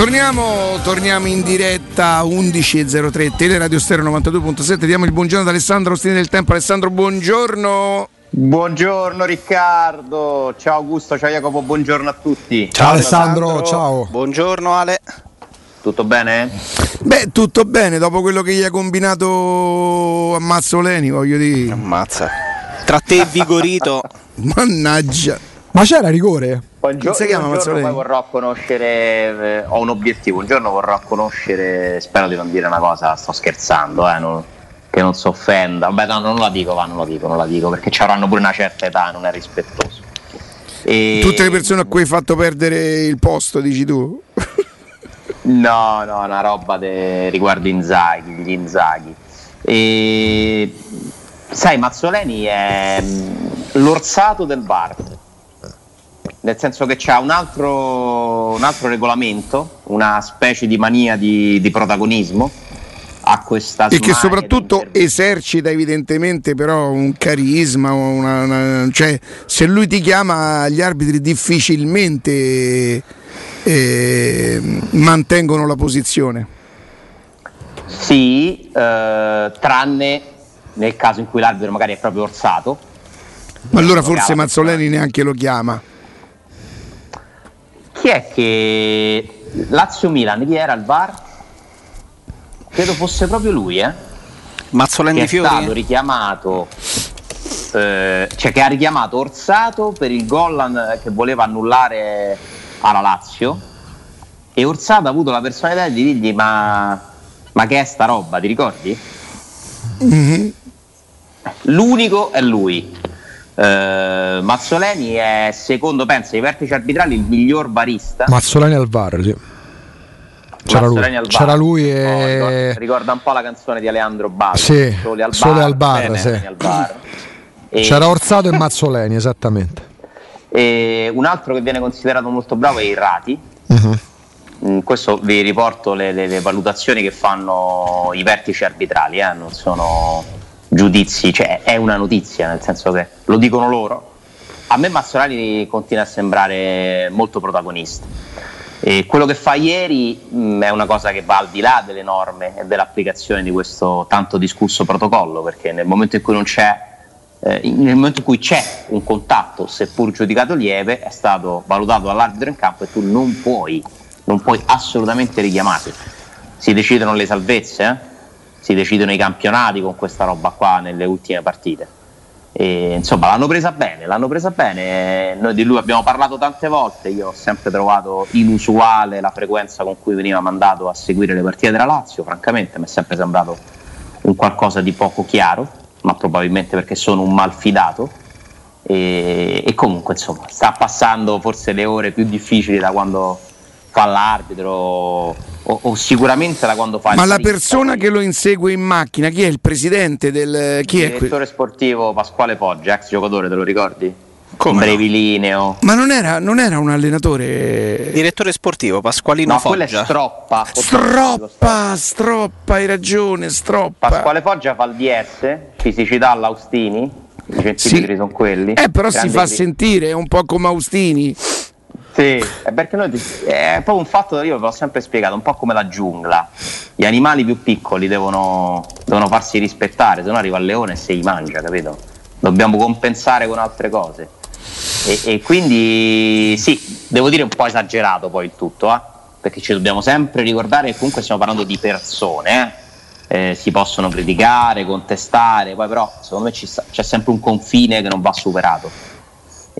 Torniamo, torniamo in diretta 11.03 Teleradio Stereo 92.7 diamo il buongiorno ad Alessandro Ostini del Tempo Alessandro buongiorno Buongiorno Riccardo, ciao Augusto, ciao Jacopo, buongiorno a tutti. Ciao, ciao Alessandro, Alessandro, ciao. Buongiorno Ale. Tutto bene? Beh, tutto bene, dopo quello che gli ha combinato a Mazzoleni, voglio dire. Ammazza. Tra te e Vigorito. Mannaggia. Ma c'era rigore? Buongiorno, si chiama Mazzoleni? poi vorrò conoscere, eh, ho un obiettivo, un giorno vorrò conoscere, spero di non dire una cosa, sto scherzando, eh, non, che non si offenda. Vabbè, no, non la dico, va, non la dico, non la dico, perché ci avranno pure una certa età, non è rispettoso. E... Tutte le persone a cui hai fatto perdere il posto, dici tu? no, no, una roba de... riguardo Inzaghi, gli Inzaghi. E... Sai, Mazzoleni è mm, l'orsato del bar, nel senso che c'è un altro, un altro regolamento, una specie di mania di, di protagonismo ha questa e che soprattutto esercita evidentemente però un carisma una, una, cioè se lui ti chiama gli arbitri difficilmente eh, mantengono la posizione. Sì eh, tranne nel caso in cui l'arbitro magari è proprio orsato. Ma allora forse Mazzoleni neanche lo chiama. chi è che Lazio Milan chi era il VAR? credo fosse proprio lui, eh? Mazzoleni che Fiori? è stato richiamato, eh, cioè che ha richiamato Orsato per il gol che voleva annullare alla Lazio e Orsato ha avuto la personalità di dirgli ma, ma che è sta roba, ti ricordi? Mm-hmm. L'unico è lui. Uh, Mazzoleni è secondo pensa ai vertici arbitrali il miglior barista Mazzoleni al VAR sì c'era lui, c'era lui e... oh, ricorda, ricorda, un po' la canzone di Alejandro Bar sì, Sole al bar, Sole al bar, bene, sì. al bar. E... c'era Orsato e Mazzoleni esattamente e un altro che viene considerato molto bravo è Irrati uh-huh. In questo vi riporto le, le, le, valutazioni che fanno i vertici arbitrali eh? non sono giudizi cioè è una notizia nel senso che lo dicono loro a me Mazzolani continua a sembrare molto protagonista e quello che fa ieri mh, mm, è una cosa che va al di là delle norme e dell'applicazione di questo tanto discusso protocollo, perché nel momento in cui non c'è eh, nel momento in cui c'è un contatto, seppur giudicato lieve, è stato valutato dall'arbitro in campo e tu non puoi, non puoi assolutamente richiamarti. Si decidono le salvezze, eh? Si decidono i campionati con questa roba qua nelle ultime partite. E, insomma, l'hanno presa bene, l'hanno presa bene. Noi di lui abbiamo parlato tante volte. Io ho sempre trovato inusuale la frequenza con cui veniva mandato a seguire le partite della Lazio. Francamente, mi è sempre sembrato un qualcosa di poco chiaro, ma probabilmente perché sono un malfidato. E, e comunque, insomma, sta passando forse le ore più difficili da quando fa l'arbitro o, o, sicuramente da quando fa ma la persona che lo insegue in macchina chi è? Il presidente del chi il direttore sportivo Pasquale Poggia ex giocatore te lo ricordi? Come brevilineo no? ma non era, non era, un allenatore? Direttore sportivo Pasqualino no, Foggia quello è Stroppa. Stroppa Stroppa hai ragione Stroppa. Pasquale Foggia fa il DS fisicità all'Austini. I centimetri sì. sono quelli. Eh però si fa sentire è un po' come Austini sì, è perché noi è proprio un fatto che io ve l'ho sempre spiegato, un po' come la giungla. Gli animali più piccoli devono, devono farsi rispettare, se no arriva il leone e se li mangia, capito? Dobbiamo compensare con altre cose. E, e, quindi sì, devo dire un po' esagerato poi il tutto, eh? perché ci dobbiamo sempre ricordare che comunque stiamo parlando di persone, eh? Eh, si possono criticare, contestare, poi però secondo me sta, c'è sempre un confine che non va superato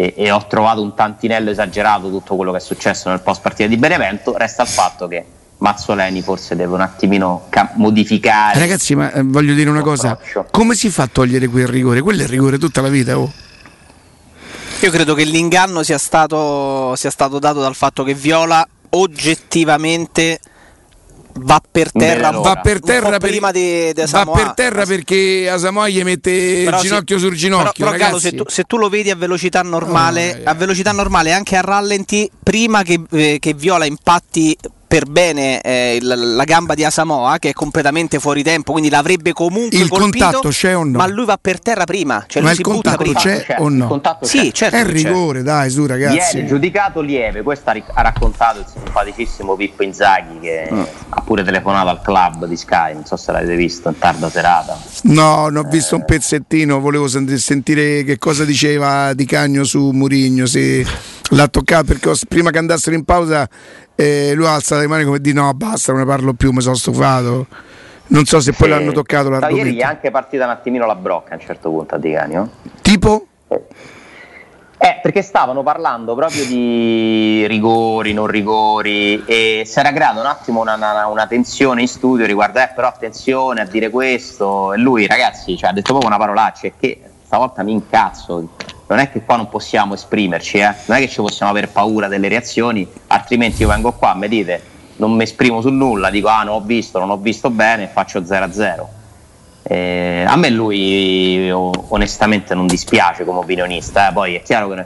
e, e, ho trovato un tantinello esagerato tutto quello che è successo nel post partita di Benevento, resta il fatto che Mazzoleni forse deve un attimino cam- modificare. Ragazzi, ma eh, voglio dire una cosa, come si fa a togliere quel rigore? Quello è il rigore tutta la vita, oh. Io credo che l'inganno sia stato, sia stato dato dal fatto che Viola oggettivamente va per terra, va per terra per, prima di, di va per terra perché Asamoah gli mette però ginocchio se, sul ginocchio però, però Gallo, se, tu, se, tu, lo vedi a velocità normale oh, a velocità normale anche a rallenti prima che, eh, che Viola impatti per bene eh, la, la, gamba di Asamoa che è completamente fuori tempo, quindi l'avrebbe comunque il colpito. contatto c'è o no? Ma lui va per terra prima, cioè ma il contatto prima. c'è certo, o no? Il contatto sì, certo. È rigore, dai, su ragazzi. Viene giudicato lieve, questo ha raccontato il simpaticissimo Pippo Inzaghi che mm. ha pure telefonato al club di Sky, non so se l'avete visto in tarda serata. No, non ho visto eh. un pezzettino, volevo sentire che cosa diceva Di Cagno su Murigno, se l'ha toccato perché prima che andassero in pausa eh, lui alza le mani come di no basta non ne parlo più mi sono stufato non so se poi sì. l'hanno toccato l'argomento ieri è anche partita un attimino la brocca a un certo punto a Di Canio tipo? Eh, perché stavano parlando proprio di rigori, non rigori e si era creata un attimo una, una, una, tensione in studio riguardo, eh però attenzione a dire questo e lui ragazzi cioè, ha detto proprio una parolaccia e che stavolta mi incazzo non è che qua non possiamo esprimerci, eh? non è che ci possiamo avere paura delle reazioni, altrimenti io vengo qua, mi dite, non mi esprimo su nulla, dico ah non ho visto, non ho visto bene, faccio 0-0. Eh, a me lui onestamente non dispiace come opinionista, eh? poi è chiaro che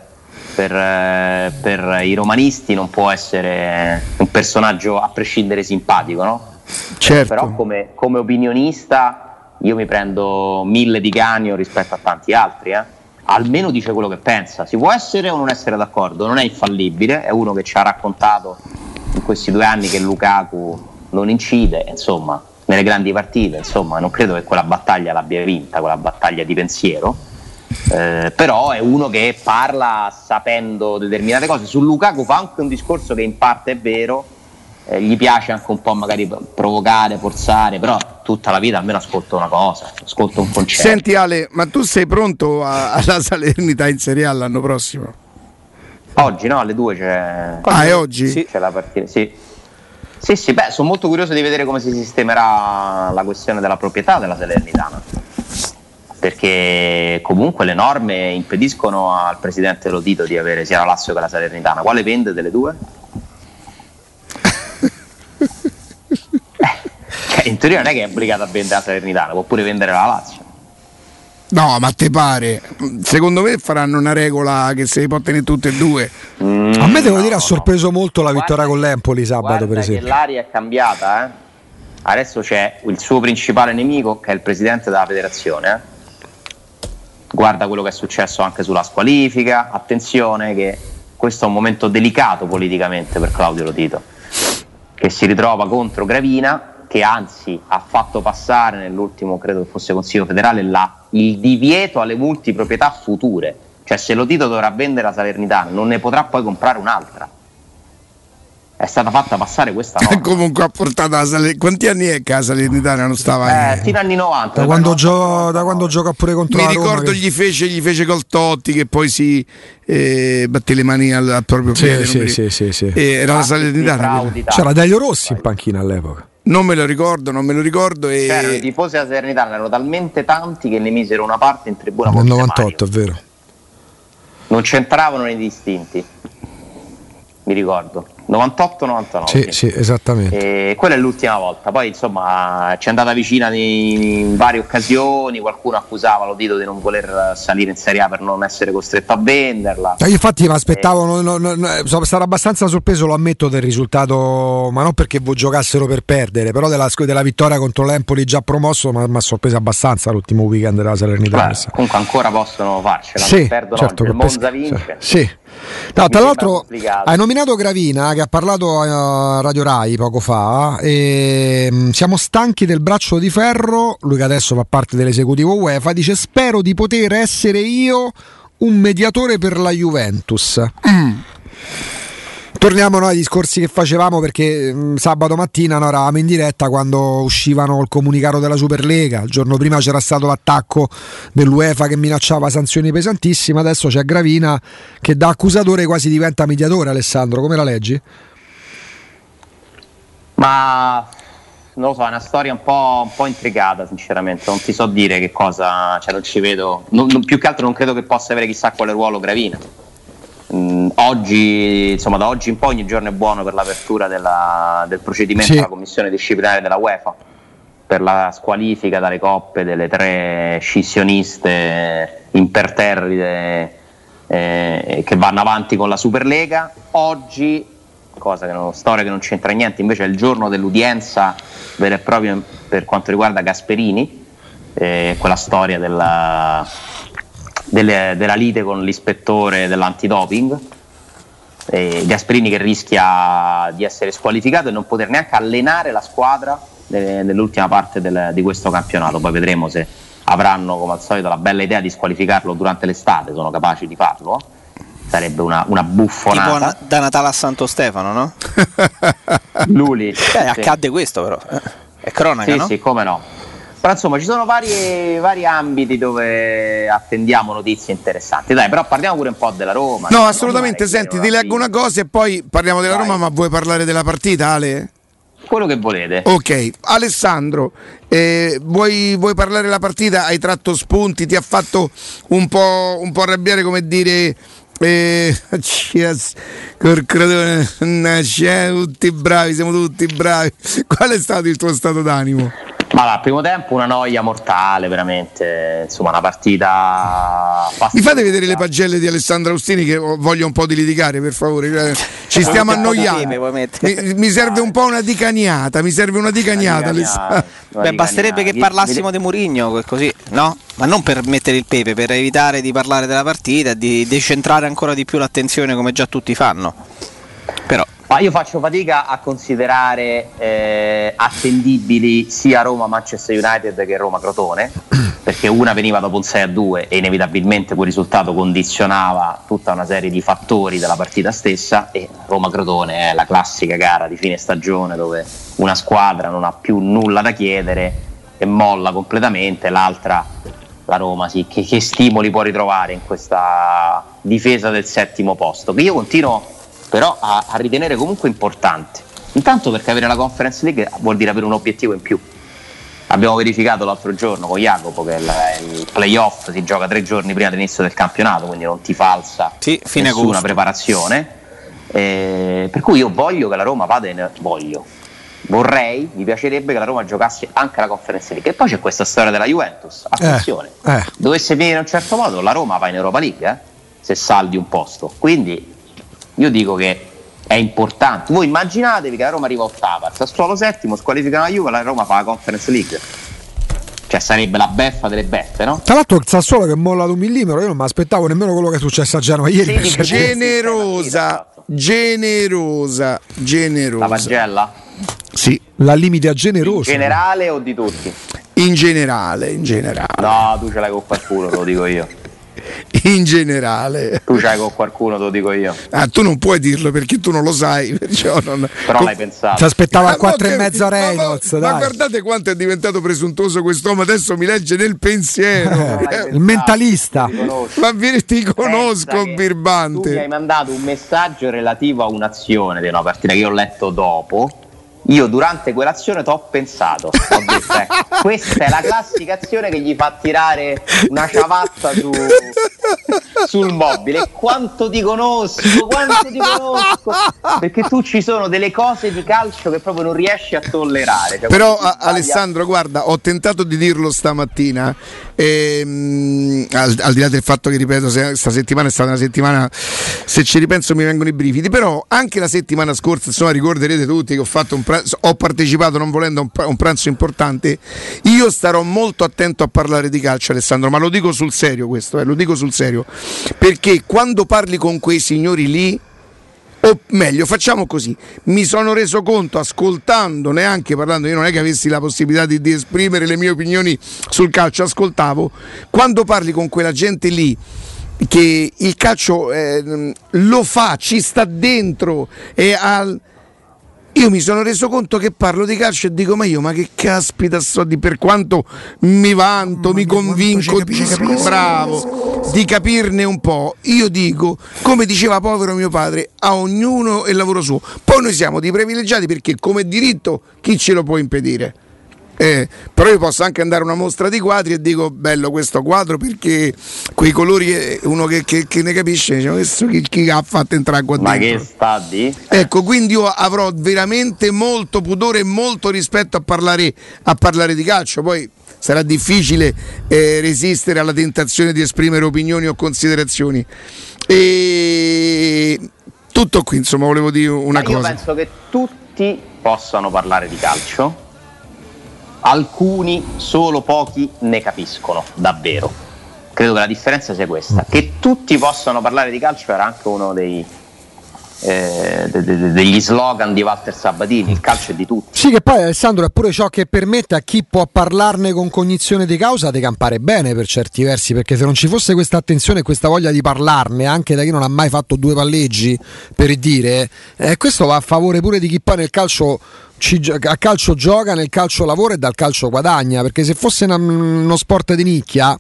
per, eh, per, i romanisti non può essere un personaggio a prescindere simpatico, no? Certo. però come, come opinionista io mi prendo mille di Canio rispetto a tanti altri. Eh? Almeno dice quello che pensa. Si può essere o non essere d'accordo, non è infallibile, è uno che ci ha raccontato in questi due anni che Lukaku non incide, insomma, nelle grandi partite, insomma, non credo che quella battaglia l'abbia vinta, quella battaglia di pensiero. Eh, però è uno che parla sapendo determinate cose. Su Lukaku fa anche un discorso che in parte è vero, eh, gli piace anche un po' magari provocare, forzare, però tutta la vita almeno ascolto una cosa, ascolto un concerto. Senti Ale, ma tu sei pronto a, alla Salernità in Serie A l'anno prossimo? Oggi no, alle due c'è... Ah, è oggi? Sì. C'è la partita, sì. Sì, sì, beh, sono molto curioso di vedere come si sistemerà la questione della proprietà della Salernitana. Perché comunque le norme impediscono al presidente Lodito di avere sia la Lazio che la Salernitana. Quale vende delle due? In teoria non è che è obbligato a vendere la Salernitana, può pure vendere la Lazio. No, ma te pare? Secondo me faranno una regola che se li può tenere tutte e due. Mm, a me devo no, dire ha sorpreso no. molto la vittoria con l'Empoli sabato, per esempio. l'aria è cambiata, eh? Adesso c'è il suo principale nemico che è il presidente della federazione. Eh? Guarda quello che è successo anche sulla squalifica. Attenzione che questo è un momento delicato politicamente per Claudio Lotito, che si ritrova contro Gravina che anzi ha fatto passare nell'ultimo, credo che fosse Consiglio federale, la, il divieto alle multiproprietà future. Cioè se lo Tito dovrà vendere la Salernitana non ne potrà poi comprare un'altra. È stata fatta passare questa norma. Comunque ha portato la Salernitana. Quanti anni è che la Salernitana non stava eh, fino agli anni 90. Da quando, gio- da quando, gioca pure contro Mi la Roma. Mi ricordo che... gli, fece, gli fece col Totti che poi si eh, batté le mani al, al proprio piede. Sì, sì, sì, sì, era ah, la Salernitana. C'era Daglio Rossi in panchina all'epoca. Non me lo ricordo, non me lo ricordo. E... C'erano i tifosi della Salernitana, erano talmente tanti che ne misero una parte in tribuna. Nel 98, è vero. Non c'entravano nei distinti, mi ricordo. 98-99. Sì, sì, esattamente. E quella è l'ultima volta. Poi insomma ci è andata vicina in, varie occasioni. Qualcuno accusava lo Dito di non voler salire in Serie A per non essere costretto a venderla. Io infatti mi aspettavo, e... sono stato abbastanza sorpreso, lo ammetto, del risultato, ma non perché giocassero per perdere, però della, della vittoria contro l'Empoli già promosso mi ha sorpreso abbastanza l'ultimo weekend della Salernitana. Beh, comunque ancora possono farcela, sì, perdono certo, il Monza vince. Sì. No, tra l'altro hai nominato Gravina che ha parlato a Radio Rai poco fa e mm, siamo stanchi del braccio di ferro, lui che adesso fa parte dell'esecutivo UEFA, dice spero di poter essere io un mediatore per la Juventus. Mm. Torniamo noi ai discorsi che facevamo perché mh, mm, sabato mattina noi eravamo in diretta quando uscivano il comunicato della Superlega, il giorno prima c'era stato l'attacco dell'UEFA che minacciava sanzioni pesantissime, adesso c'è Gravina che da accusatore quasi diventa mediatore Alessandro, come la leggi? Ma non lo so, è una storia un po', un po', intricata, sinceramente. Non ti so dire che cosa, cioè non ci vedo. Non, non, più che altro non credo che possa avere chissà quale ruolo Gravina. Mm, oggi, insomma, da oggi in poi ogni giorno è buono per l'apertura della, del procedimento sì. alla commissione disciplinare della UEFA per la squalifica dalle coppe delle tre scissioniste imperterrite eh, che vanno avanti con la Superlega. Oggi cosa che non, storia che non c'entra niente, invece è il giorno dell'udienza vera e propria per quanto riguarda Gasperini, eh, quella storia della, delle, della lite con l'ispettore dell'antidoping. Eh, Gasperini che rischia di essere squalificato e non poter neanche allenare la squadra nell'ultima parte del, di questo campionato. Poi vedremo se avranno come al solito la bella idea di squalificarlo durante l'estate, sono capaci di farlo sarebbe una, una buffonata. Tipo da Natale a Santo Stefano, no? Luli. Beh, accadde questo però. È cronaca, sì, no? Sì, come no. Però insomma ci sono vari, vari, ambiti dove attendiamo notizie interessanti. Dai, però parliamo pure un po' della Roma. No, assolutamente. Senti, ti leggo una cosa e poi parliamo della Vai. Roma, ma vuoi parlare della partita, Ale? Quello che volete. Ok, Alessandro, eh, vuoi, vuoi, parlare della partita? Hai tratto spunti, ti ha fatto un po', un po arrabbiare, come dire, eh, Corcradone, tutti bravi, siamo tutti bravi. Qual è stato il tuo stato d'animo? Ma al primo tempo una noia mortale, veramente. Insomma, una partita. Mi fate vedere le pagelle di Alessandro Austini che voglio un po' di litigare, per favore. Ci stiamo annoiando. Mi, mi, serve un po' una dicaniata. Mi serve una dicaniata. Una Beh, basterebbe che parlassimo di Murigno così, no? Ma non per mettere il pepe, per evitare di parlare della partita di decentrare ancora di più l'attenzione come già tutti fanno. Però ma io faccio fatica a considerare eh, attendibili sia Roma-Manchester United che Roma-Crotone, perché una veniva dopo un 6-2 e inevitabilmente quel risultato condizionava tutta una serie di fattori della partita stessa e Roma-Crotone è la classica gara di fine stagione dove una squadra non ha più nulla da chiedere e molla completamente, l'altra la Roma, sì, che, che stimoli può ritrovare in questa difesa del settimo posto. Che io continuo però a, a ritenere comunque importante. Intanto perché avere la Conference League vuol dire avere un obiettivo in più. Abbiamo verificato l'altro giorno con Jacopo che il, il playoff si gioca tre giorni prima dell'inizio del campionato, quindi non ti falsa sì, nessuna agosto. preparazione. Eh, per cui io voglio che la Roma vada in. voglio. Vorrei, mi piacerebbe che la Roma giocasse anche la Conference League. E poi c'è questa storia della Juventus. Attenzione, eh, eh. dovesse finire in un certo modo, la Roma va in Europa League eh, se saldi un posto. Quindi io dico che è importante. Voi immaginatevi che la Roma arriva ottava, il Sassuolo settimo, squalifica la Juve, la Roma fa la Conference League. Cioè sarebbe la beffa delle beffe, no? Tra l'altro il Sassuolo che molla ad un millimetro, io non mi aspettavo nemmeno quello che è successo a Genova ieri. Sì, generosa, generosa, generosa. La pagella? Sì. La limite a generosa. In generale o di tutti? In generale, in generale. No, tu ce l'hai con qualcuno, te lo dico io in generale. Tu c'hai con qualcuno, te lo dico io. Ah, tu non puoi dirlo perché tu non lo sai. Non... Però l'hai pensato. Ci aspettava a 4 e mezzo Reynolds. Ma, ma, ma, guardate quanto è diventato presuntuoso quest'uomo. Adesso mi legge nel pensiero. Il mentalista. Ma vieni, ti conosco, birbante. Tu mi hai mandato un messaggio relativo a un'azione di una partita che io ho letto dopo io durante quell'azione ti ho pensato, ho detto, eh, questa è la classica azione che gli fa tirare una ciabatta su, sul mobile. Quanto ti conosco, quanto ti conosco, perché tu ci sono delle cose di calcio che proprio non riesci a tollerare. Cioè, Però a, Alessandro, guarda, ho tentato di dirlo stamattina, ehm, al, al, di là del fatto che, ripeto, questa settimana è stata una settimana, se ci ripenso mi vengono i brividi, però anche la settimana scorsa, insomma, ricorderete tutti che ho fatto un pranzo, ho partecipato non volendo a un pranzo importante, io starò molto attento a parlare di calcio Alessandro, ma lo dico sul serio questo, eh, lo dico sul serio, perché quando parli con quei signori lì, o meglio, facciamo così, mi sono reso conto ascoltando, neanche parlando, io non è che avessi la possibilità di, di esprimere le mie opinioni sul calcio, ascoltavo, quando parli con quella gente lì che il calcio eh, lo fa, ci sta dentro e al io mi sono reso conto che parlo di calcio e dico ma io ma che caspita sto di per quanto mi vanto, ma mi convinco di bravo di capirne un po'. Io dico, come diceva povero mio padre, a ognuno il lavoro suo. Poi noi siamo di privilegiati perché come diritto chi ce lo può impedire? Eh, però io posso anche andare a una mostra di quadri e dico bello questo quadro perché quei colori eh, uno che, che, che ne capisce dice questo chi, chi, ha fatto entrare qua dentro ma che sta di? ecco quindi io avrò veramente molto pudore e molto rispetto a parlare, a parlare di calcio poi sarà difficile eh, resistere alla tentazione di esprimere opinioni o considerazioni e Tutto qui, insomma, volevo dire una Ma cosa. Io penso che tutti possano parlare di calcio, alcuni, solo pochi, ne capiscono davvero. Credo che la differenza sia questa, che tutti possano parlare di calcio era anche uno dei, eh, de- de- degli slogan di Walter Sabatini, il calcio è di tutti. Sì, che poi Alessandro è pure ciò che permette a chi può parlarne con cognizione di causa di campare bene per certi versi, perché se non ci fosse questa attenzione e questa voglia di parlarne, anche da chi non ha mai fatto due palleggi, per dire, eh, questo va a favore pure di chi poi nel calcio ci, a calcio gioca, nel calcio lavora e dal calcio guadagna, perché se fosse una, uno sport di nicchia...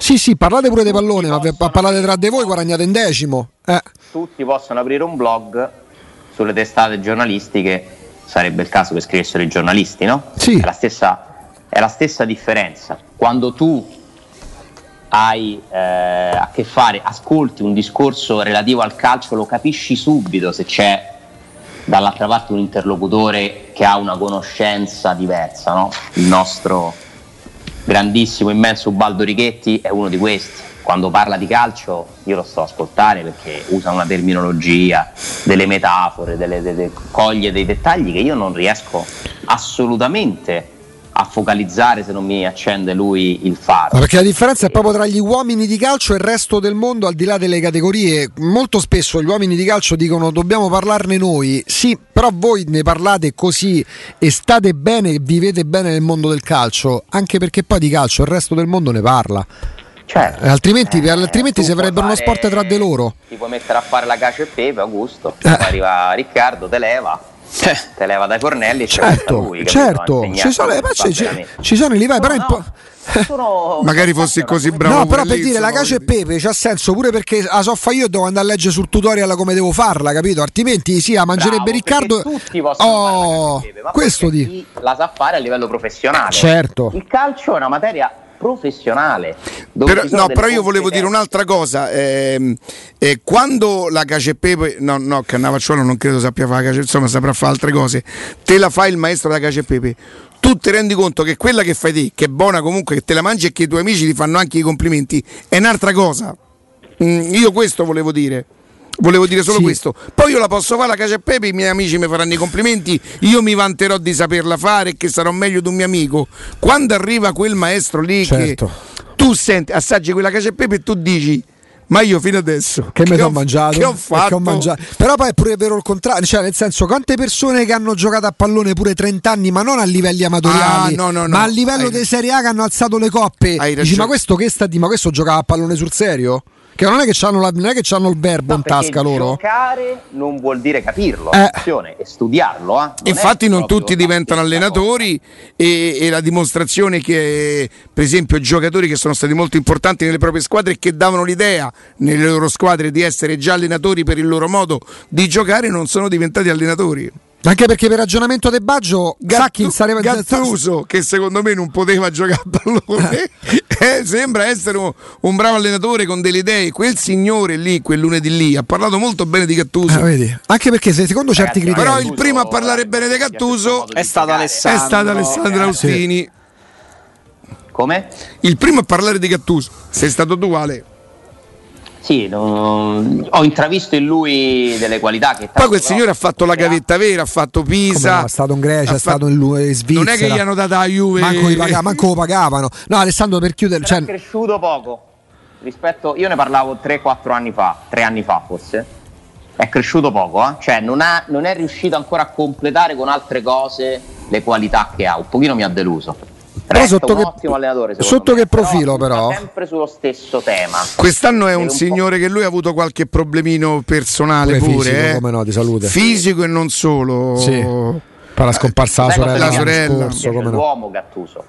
Sì, sì, parlate pure dei palloni, ma parlate tra di voi, guadagnate in decimo. Eh. Tutti possono aprire un blog sulle testate giornalistiche, sarebbe il caso che scrivessero i giornalisti, no? Sì. È la stessa, è la stessa differenza. Quando tu hai eh, a che fare, ascolti un discorso relativo al calcio, lo capisci subito se c'è dall'altra parte un interlocutore che ha una conoscenza diversa, no? Il nostro grandissimo, immenso Baldo Righetti è uno di questi. Quando parla di calcio io lo sto a ascoltare perché usa una terminologia, delle metafore, delle, delle, coglie dei dettagli che io non riesco assolutamente a focalizzare se non mi accende lui il faro. Ma perché la differenza è proprio tra gli uomini di calcio e il resto del mondo, al di là delle categorie. Molto spesso gli uomini di calcio dicono dobbiamo parlarne noi, sì, però voi ne parlate così e state bene, vivete bene nel mondo del calcio, anche perché poi di calcio il resto del mondo ne parla. Certo. altrimenti, eh, altrimenti si farebbero uno sport tra di loro. Ti puoi mettere a fare la cacio e pepe, Augusto, eh. arriva Riccardo, te leva eh. te leva dai fornelli e certo, lui, certo, ci sono, ci, ci, ci sono i livelli, però no, sono... magari fossi così bravo no però per dire la cacio e pepe c'ha senso pure perché la so fa io devo andare a leggere sul tutorial come devo farla capito? Altrimenti sì la mangerebbe bravo, Riccardo tutti possono oh, pepe, ma questo di la sa fare a livello professionale? Certo. Il calcio è una materia professionale. Però, no, però io volevo dire un'altra cosa. Eh, eh, quando la cace e pepe, no, no, Cannavacciuolo non credo sappia fare la cace, insomma saprà fare altre cose. Te la fa il maestro della cace e pepe. Tu ti rendi conto che quella che fai te, che è buona comunque, che te la mangi e che i tuoi amici ti fanno anche i complimenti, è un'altra cosa. Mm, io questo volevo dire. Volevo dire solo sì. questo. Poi io la posso fare la cacio e pepe, i miei amici mi faranno i complimenti, io mi vanterò di saperla fare e che sarò meglio di un mio amico. Quando arriva quel maestro lì certo. che tu senti, assaggi quella cacio e pepe e tu dici ma io fino adesso che, che mi sono mangiato, che ho fatto? Che ho mangiato. però poi è pure vero il contrario cioè nel senso quante persone che hanno giocato a pallone pure 30 anni ma non a livelli amatoriali ah, no, no, no. ma a livello di Serie A che hanno alzato le coppe dici ma questo che sta di ma questo giocava a pallone sul serio che non è che hanno, la, non è che hanno il verbo no, in tasca loro. Giocare non vuol dire capirlo, Eh. e studiarlo. Eh. Infatti non tutti diventano allenatori e, e la dimostrazione che per esempio giocatori che sono stati molto importanti nelle proprie squadre e che davano l'idea nelle loro squadre di essere già allenatori per il loro modo di giocare non sono diventati allenatori. Anche perché per ragionamento de Baggio Sacchi sarebbe Gattuso che secondo me non poteva giocare a pallone eh, sembra essere un, un, bravo allenatore con delle idee. Quel signore lì quel lunedì lì ha parlato molto bene di Gattuso. Eh, anche perché se, secondo certi Ragazzi, criteri però il primo a parlare bene di Gattuso è stato Alessandro. è stato Alessandro Austini. Come? il primo a parlare di Gattuso sei stato tu Ale sì, non... ho intravisto in lui delle qualità che poi quel signore ha fatto la gavetta vera, ha fatto Pisa, no, è stato in Grecia, è stato in, lui, in Svizzera. Non è che gli hanno dato la Juve. Manco, pagavano, manco lo pagavano. No, Alessandro per chiudere, cioè... è cresciuto poco. Rispetto io ne parlavo 3-4 anni fa, 3 anni fa forse. È cresciuto poco, eh? cioè non, ha, non è riuscito ancora a completare con altre cose le qualità che ha. Un pochino mi ha deluso. Però Resta sotto un che, ottimo allenatore sotto me, che profilo però, però sempre sullo stesso tema quest'anno è un, un signore che lui ha avuto qualche problemino personale pure, pure, fisico, eh? come no, di salute fisico e non solo sì. per la scomparsa la sorella, la sorella. Scorso, come l'uomo no. Gattuso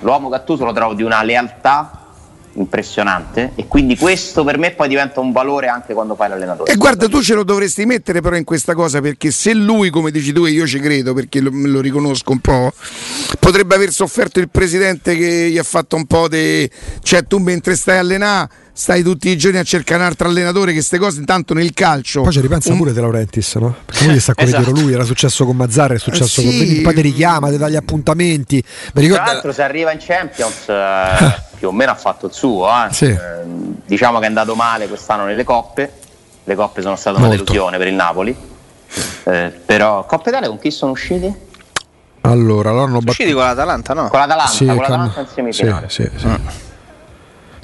l'uomo Gattuso lo trovo di una lealtà impressionante e quindi questo per me poi diventa un valore anche quando fai l'allenatore. E guarda tu ce lo dovresti mettere però in questa cosa perché se lui come dici tu e io ci credo perché lo, lo riconosco un po' potrebbe aver sofferto il presidente che gli ha fatto un po' di cioè tu mentre stai a allenare stai tutti i giorni a cercare un altro allenatore che queste cose intanto nel calcio poi ci ripensa un... pure De Laurentiis no? perché lui sta correndo esatto. lui era successo con Mazzarri è successo Eh, con sì. me poi ti richiama ti dà gli appuntamenti mi tra ricordo l'altro se arriva in Champions eh, più o meno ha fatto il suo eh. Sì. Eh, diciamo che è andato male quest'anno nelle coppe le coppe sono state una delusione per il Napoli. Eh, però Coppa Italia con chi sono usciti? Allora, allora non usciti con l'Atalanta, no? Con l'Atalanta, sì, con l'Atalanta in semifinale. Sì, sì, sì. Mm.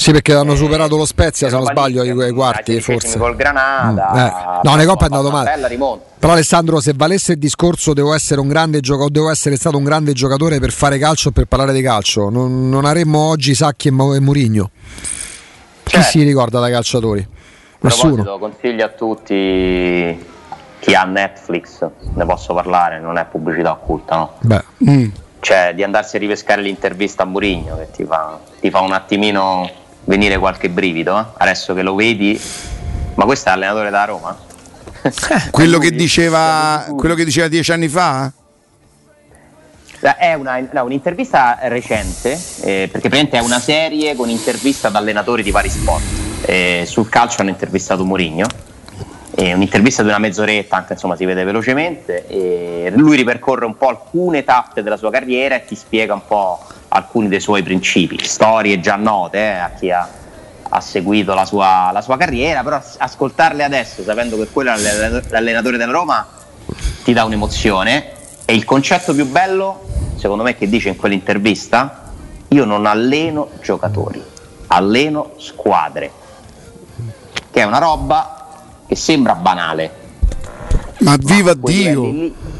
Sì, perché hanno superato lo Spezia, se non sbaglio, ai, quarti, forse. Col Granada. Mm, eh. No, nei Coppa è andato male. Però Alessandro, se valesse il discorso devo essere un grande giocatore, devo essere stato un grande giocatore per fare calcio per parlare di calcio. Non, non avremmo oggi Sacchi e, e Murigno. Certo. Chi si ricorda da calciatori? Nessuno. Consiglio a tutti chi ha Netflix, ne posso parlare, non è pubblicità occulta, no? Beh. Mm. Cioè di andarsi a ripescare l'intervista a Murigno che ti fa, ti fa un attimino venire qualche brivido, eh? adesso che lo vedi, ma questo è allenatore da Roma? quello, che diceva, quello che diceva dieci anni fa? È una, no, un'intervista recente, eh, perché praticamente è una serie con interviste ad allenatori di vari sport. Eh, sul calcio hanno intervistato Mourinho, eh, un'intervista di una mezz'oretta, anche insomma si vede velocemente. E lui ripercorre un po' alcune tappe della sua carriera e ti spiega un po' alcuni dei suoi principi, storie già note eh, a chi ha, ha seguito la sua, la sua, carriera, però ascoltarle adesso sapendo che quello è l'allenatore della Roma ti dà un'emozione e il concetto più bello, secondo me, che dice in quell'intervista, io non alleno giocatori, alleno squadre, che è una roba che sembra banale. Ma viva Dio!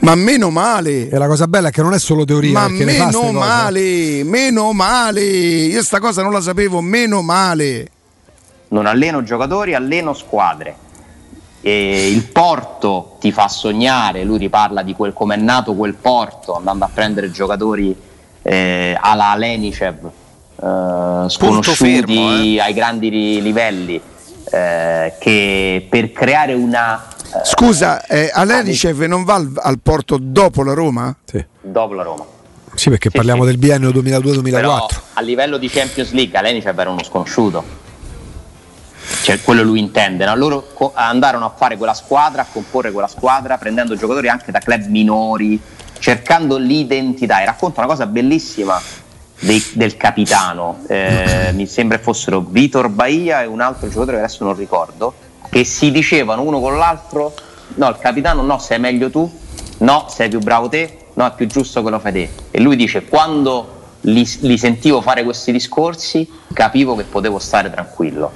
Ma meno male. E la cosa bella è che non è solo teoria. Ma meno male, meno male. Io sta cosa non la sapevo, meno male. Non alleno giocatori, alleno squadre. E il porto ti fa sognare, lui riparla di quel, come è nato quel porto, andando a prendere giocatori eh, alla Alenicev, eh, sconosciuti fermo, eh. ai grandi livelli, eh, che per creare una Scusa, eh, Alenicev non va al, al, porto dopo la Roma? Sì. Dopo la Roma. Sì, perché sì, parliamo sì. del biennio 2002-2004. Però, a livello di Champions League Alenicev era uno sconosciuto. Cioè, quello lui intende. No? Loro co- andarono a fare quella squadra, a comporre quella squadra, prendendo giocatori anche da club minori, cercando l'identità. E racconta una cosa bellissima dei, del capitano. Eh, mi sembra fossero Vitor Bahia e un altro giocatore che adesso non ricordo che si dicevano uno con l'altro, no, il capitano no, sei meglio tu, no, sei più bravo te, no, è più giusto che lo fai te. E lui dice, quando li, li sentivo fare questi discorsi, capivo che potevo stare tranquillo.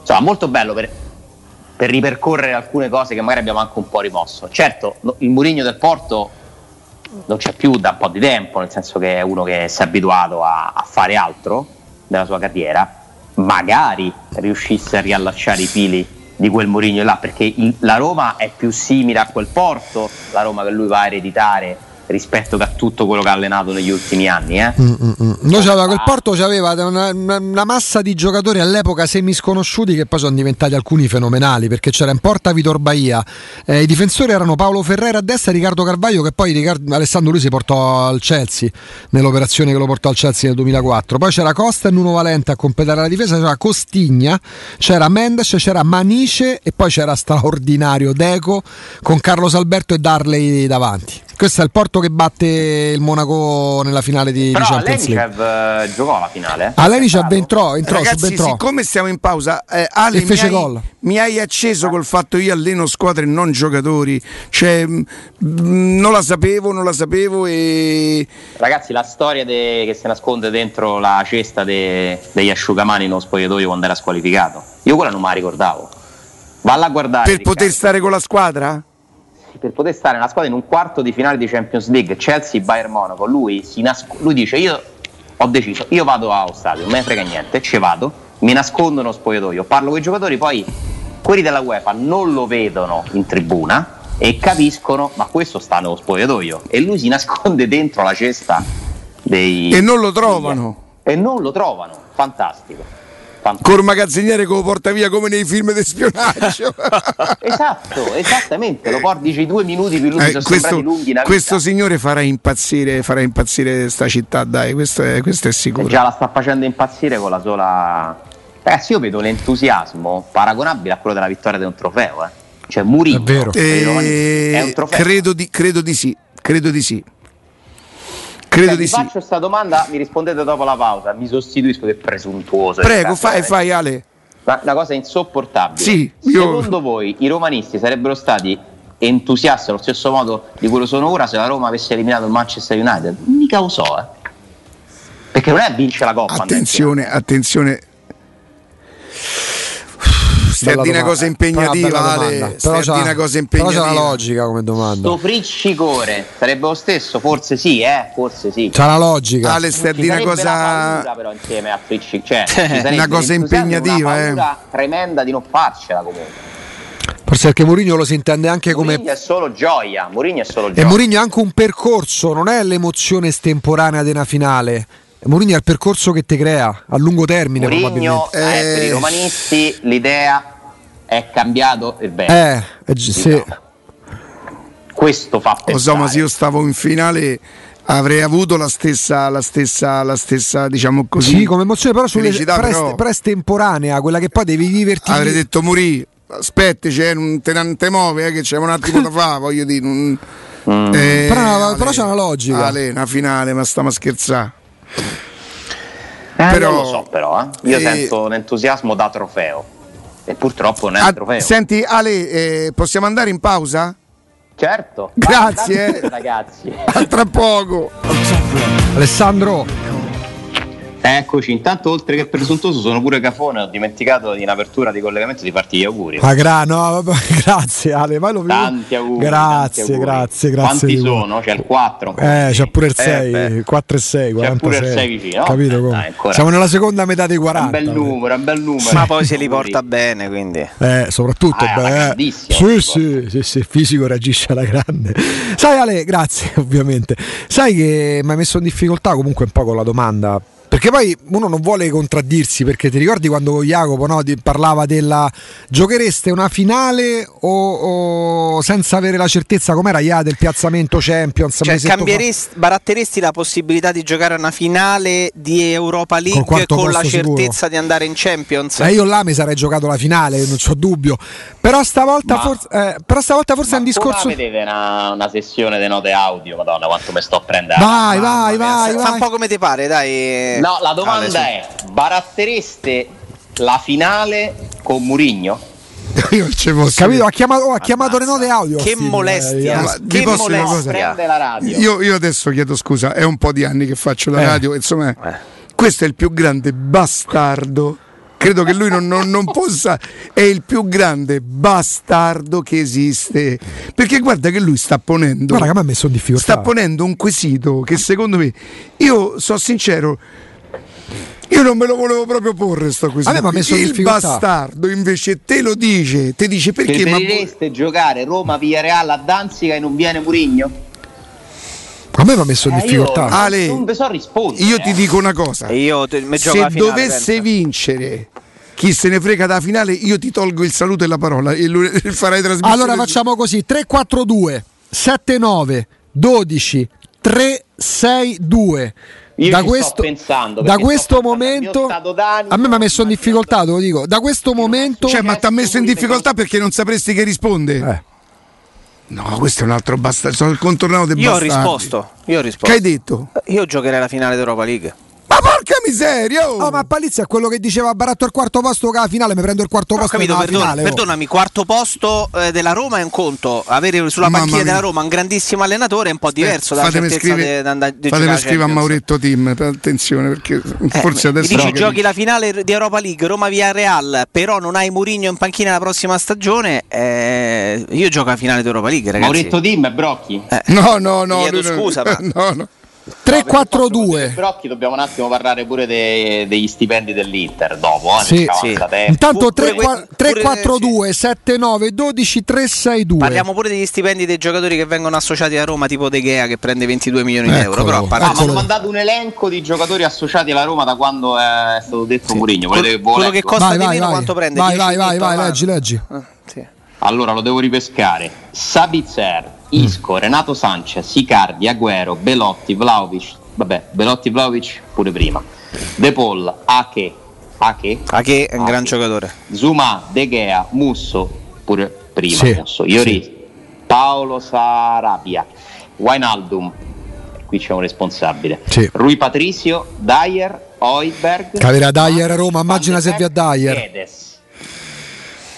Insomma, molto bello per, per ripercorrere alcune cose che magari abbiamo anche un po' rimosso. Certo, il Murigno del Porto non c'è più da un po' di tempo, nel senso che è uno che si è abituato a, a fare altro nella sua carriera, magari riuscisse a riallacciare i fili di quel Mourinho là, perché il, la Roma è più simile a quel Porto, la Roma che lui va a ereditare rispetto a tutto quello che ha allenato negli ultimi anni. Eh? Mm, mm, mm. Noi c'aveva, quel Porto aveva una, una, massa di giocatori all'epoca semisconosciuti che poi sono diventati alcuni fenomenali perché c'era in porta Vitor Bahia, eh, i difensori erano Paolo Ferrera a destra e Riccardo Carvaglio che poi Riccardo, Alessandro lui si portò al Chelsea nell'operazione che lo portò al Chelsea nel 2004. Poi c'era Costa e Nuno Valente a completare la difesa, c'era Costigna, c'era Mendes, c'era Manice e poi c'era straordinario Deco con Carlos Alberto e Darley davanti. Questo è il Porto che batte il Monaco nella finale di, Però di Champions League. League. giocò la finale. Alenicev entrò, entrò, Ragazzi, subentrò. siccome stiamo in pausa, eh, Ale, e fece mi, gol. Hai, mi hai acceso col fatto io alleno squadre e non giocatori. Cioè, mh, mm, non la sapevo, non la sapevo e... Ragazzi, la storia de, che si nasconde dentro la cesta de, degli asciugamani uno spogliatoio quando era squalificato. Io quella non me la ricordavo. Valla a guardare. Per Riccardo. poter stare con la squadra? Per poter stare nella squadra in un quarto di finale di Champions League, Chelsea-Bayern Monaco, lui, nasc- lui dice io ho deciso, io vado allo stadio, non me ne frega niente, ci vado, mi nascondo nello spogliatoio, parlo con i giocatori, poi quelli della UEFA non lo vedono in tribuna e capiscono, ma questo sta nello spogliatoio e lui si nasconde dentro la cesta dei... E non lo trovano. E non lo trovano, fantastico. Col magazziniere che lo porta via come nei film di spionaggio. esatto, esattamente, lo porti dice, i due minuti più lunghi eh, questo, lunghi questo signore farà impazzire, farà impazzire sta città, dai, questo è, questo è sicuro. E già la sta facendo impazzire con la sola... Ragazzi, io vedo l'entusiasmo paragonabile a quello della vittoria di un trofeo, eh. Cioè Murigno è, vero. Eh, è un trofeo. Credo di, credo di sì, credo di sì. Credo cioè, di vi sì. faccio questa domanda, mi rispondete dopo la pausa. Mi sostituisco che presuntuoso. Prego, fai, fai Ale. Ma una cosa insopportabile. Sì, io- Secondo voi i romanisti sarebbero stati entusiasti allo stesso modo di quello sono ora se la Roma avesse eliminato il Manchester United? Mica lo so, eh. Perché non è vince la Coppa. Attenzione, attenzione. Stai a dire una cosa impegnativa, Ale. Però a dire c'ha- una cosa Però c'è impegnativa. una logica come domanda. Sto friccicore sarebbe lo stesso? Forse sì, eh? Forse sì. C'ha una logica. Ale, stai a dire una la cosa. paura però insieme a fricci, cioè, Una cosa e impegnativa, una eh. paura tremenda di non farcela comunque. Forse perché Mourinho lo si intende anche come Mourinho è solo gioia, Mourinho è solo E gioia. Mourinho è anche un percorso, non è l'emozione estemporanea di una finale. Mourinho è il percorso che ti crea a lungo termine Mourinho, eh, per i Eh. romanisti l'idea è cambiato il bene. Eh, eh, sì. Questo fa pensare. Lo so, ma se io stavo in finale avrei avuto la stessa, la stessa, la stessa, diciamo così. Sì, come emozione, però sulle felicità, pre, però pre estemporanea, quella che poi devi viverti. avrei detto Muri, aspetti, cioè, non te ne te muovi, eh, che c'è un attimo da fare, voglio dire. non- Mm. Eh, Però- Ale, però c'è una logica. Ale, una finale, ma stiamo a scherzare. Eh, però- non lo so però, eh. io eh, sento un entusiasmo da trofeo. E purtroppo non è un trofeo. senti, Ale, eh, possiamo andare in pausa? Certo. Grazie, Guardate, eh. ragazzi. A tra poco. Alessandro, Eccoci, intanto oltre che presuntuoso sono pure cafone, ho dimenticato in apertura di collegamento di farti gli auguri. ah, gra- no, vabbè, grazie Ale, ma lo Tanti auguri. Grazie, tanti auguri. grazie, grazie. Quanti sono? C'è il 4. Eh, c'è pure il Eh, 6, beh. 4 e 6, C'è pure il 46. 6 vicino. Capito Eh, come? dai. Siamo nella seconda metà dei È un 40. bel numero, è un bel numero. Ma poi se li porta bene, quindi. Eh, soprattutto Ah, beh, grandissima, sì, sì, sì, sì, il fisico reagisce alla grande. Sai Ale, grazie ovviamente. Sai che mi hai messo in difficoltà comunque un po' con la domanda. Perché poi uno non vuole contraddirsi, perché ti ricordi quando Jacopo no, parlava della giochereste una finale o, o senza avere la certezza com'era IA del piazzamento Champions? Cioè, mesetto fa? cambieresti, baratteresti la possibilità di giocare una finale di Europa League con la posto sicuro. certezza di andare in Champions? Eh, io là mi sarei giocato la finale, non c'ho dubbio. Però stavolta, Ma- forse, eh, però stavolta forse è un discorso. Come vedete una, una sessione di note audio? Madonna, quanto mi sto a prendere. Vai, vai, vai, se- Fa un po' come ti pare, dai. No, la domanda su. è: barattereste la finale con Murigno? Io ci posso Capito? Ha chiamato, oh, ha chiamato le note audio. Che molestia. eh, che molestia. cosa? Prende la radio. Io, io adesso chiedo scusa, è un po' di anni che faccio la Eh. radio, insomma, questo è il più grande bastardo. Credo che lui non, non- non possa, è il più grande bastardo che esiste. Perché guarda che lui sta ponendo, Guarda che me ha messo in difficoltà. sta ponendo un quesito che secondo me, io sono sincero, io non me lo volevo proprio porre sto quesito. A me mi ha messo in il bastardo invece te lo dice, ti dice perché? Ma Preferireste giocare Roma-Villareal a Danzica e non viene Murigno? A me mi ha messo in Eh, io difficoltà. non, Ale, non so rispondere. io ti eh. dico una cosa. E io te- se dovesse pensa. vincere chi se ne frega dalla finale, io ti tolgo il saluto e la parola e lui farai trasmissione. Allora facciamo così: 342 79 12 362. Io da ci sto questo, pensando, da perché questo momento a me mi ha messo in difficoltà, te lo dico. Da questo momento Cioè, ma ti ha messo in difficoltà perché non sapresti che risponde? Eh. No, questo è un altro bastardo. Sono il contornato dei Io ho risposto. Io ho Che risposto. hai detto? Io giocherei la finale d'Europa League. Ma porca miseria! oh! Oh, ma Palizia è quello che diceva Baratto al quarto posto che alla finale mi prendo il quarto Ho posto capito, perdona- finale. oh. perdonami, quarto posto eh, della Roma è un conto, avere sulla Mamma panchina mia. della Roma un grandissimo allenatore è un po' diverso dalla fatemi certezza scrivere, di andare di fatemi giocare scrivere a. Mauretto Team, per- attenzione perché Eh, forse adesso dici giochi capisco. la finale di Europa League Roma via Real, però non hai Mourinho in panchina la prossima stagione. eh, io gioco la finale d'Europa League, ragazzi. Mauretto Tim e Brocchi. Eh, No, no, no, Chiedo scusa, ma- no, no. 342. Brocchi dobbiamo un attimo parlare pure dei- degli stipendi dell'Inter dopo. Eh, Sì, sì. tempo. Intanto Pure- 3, pure- 342 79 12 362. Parliamo pure degli stipendi dei giocatori che vengono associati a Roma, tipo De Gea che prende 22 milioni di Eccolo. euro. Però a parte- Ah, mi Eccolo. hanno mandato un elenco di giocatori associati alla Roma da quando è stato detto Mourinho. Volete che ve lo quello che costa vai, di vai, meno vai. quanto prende? Vai, 10 vai, vai, vai, leggi, leggi. Ah, sì. Allora lo devo ripescare. Sabitzer, Isco, Renato Sanchez, Icardi, Agüero, Belotti, Vlaovic. Vabbè, Belotti, Vlaovic pure prima. De Paul, Ake, Ake, Ah, che è un gran Ake, giocatore. Zuma, De Gea, Musso pure prima. Sì, Musso, Iori, Paolo Sarabia, Wijnaldum. Qui c'è un responsabile. Sì. Rui Patricio, Dyer, Oiberg. Capirà Dyer a Roma, immagina se via Dyer.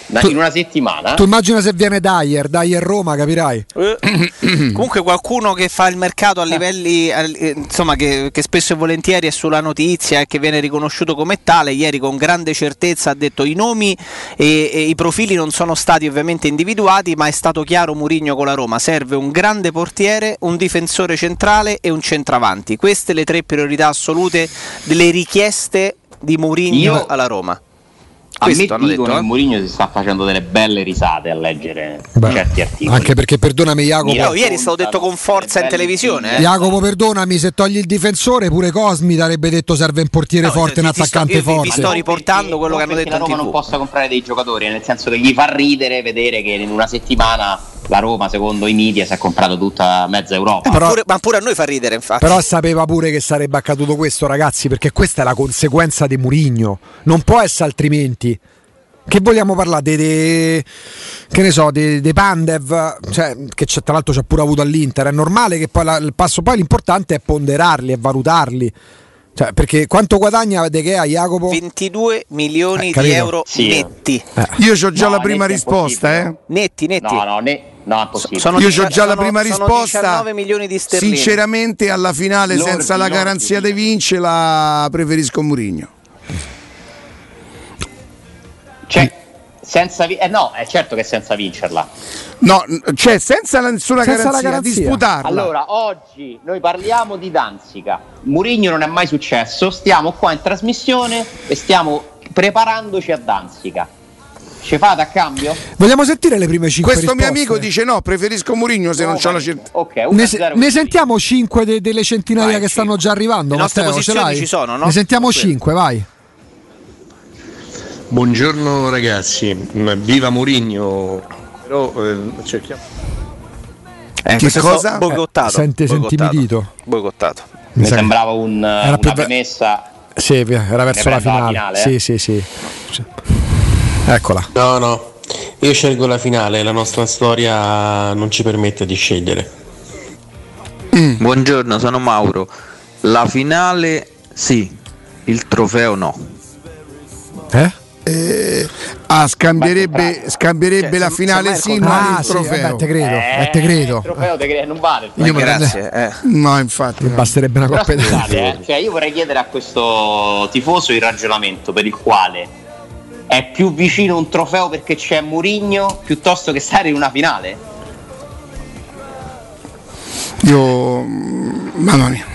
Guedes. in una settimana. Tu immagina se viene Dyer, Dyer Roma, capirai. Eh. Comunque qualcuno che fa il mercato a livelli, eh, insomma, che, che, spesso e volentieri è sulla notizia e che viene riconosciuto come tale, ieri con grande certezza ha detto i nomi e, e i profili non sono stati ovviamente individuati, ma è stato chiaro Murigno con la Roma, serve un grande portiere, un difensore centrale e un centravanti. Queste le tre priorità assolute delle richieste di Mourinho alla Roma. A Questo me dicono detto, che eh? Mourinho si sta facendo delle belle risate a leggere Beh, certi articoli. Anche perché perdonami Jacopo. Io, ieri è stato detto con forza in televisione. Eh. Jacopo, perdonami, se togli il difensore, pure Cosmi darebbe detto serve un portiere no, forte, un attaccante sto, forte. Vi sto riportando quello che hanno detto. La Roma non possa comprare dei giocatori, nel senso che gli fa ridere vedere che in una settimana la Roma, secondo i media, si è comprato tutta mezza Europa. Eh, però, ma, pure, ma, pure, a noi fa ridere, infatti. Però sapeva pure che sarebbe accaduto questo, ragazzi, perché questa è la conseguenza di Murigno. Non può essere altrimenti. Che vogliamo parlare dei, dei che ne so, dei, dei Pandev, cioè, che tra l'altro ci ha pure avuto all'Inter. È normale che poi la, il passo poi l'importante è ponderarli e valutarli. Cioè, perché quanto guadagna De Gea Jacopo? 22 milioni eh, di euro sì. netti. Eh. Io ho già no, la prima risposta, eh? Netti, netti. No, no, ne- no. Sono Io ho già sono, la prima risposta. milioni di sterline. Sinceramente, alla finale, lordi, senza la garanzia di vince, la preferisco Murigno. Cioè, senza vi- eh no, è certo che senza vincerla. No, cioè senza nessuna senza garanzia, garanzia, disputarla. Allora, oggi noi parliamo di Danzica. Murigno non è mai successo, stiamo qua in trasmissione e stiamo preparandoci a Danzica. Ci fate a cambio? Vogliamo sentire le prime 5 Questo risposte? mio amico dice no, preferisco Murigno se no, non c'ho la certezza. Okay, ne, se, ne, sentiamo 5 de- delle centinaia vai, che cinque. stanno già arrivando. Le Matteo, ce l'hai? ci sono, no? Ne sentiamo 5, vai. Buongiorno ragazzi, viva Murigno, però eh, cerchiamo... Eh, che cosa? Boicottato. Sente, intimidito. Boicottato. Mi, Mi sembrava un, una premessa. Sì, era verso la finale. finale eh? Sì, sì, sì. Eccola. No, no. Io scelgo la finale, la nostra storia non ci permette di scegliere. Mm. Buongiorno, sono Mauro. La finale sì, il trofeo no. Eh? Eh, ah, scambierebbe, scambierebbe cioè, la finale sì, ma ah, il trofeo. Sì, te credo, eh, eh, te credo. Il trofeo te credo, non vale. Io grazie. Eh. No, infatti, no. basterebbe una coppa di eh, cioè, Io vorrei chiedere a questo tifoso il ragionamento per il quale è più vicino un trofeo perché c'è Murigno piuttosto che stare in una finale. Io, mamma mia,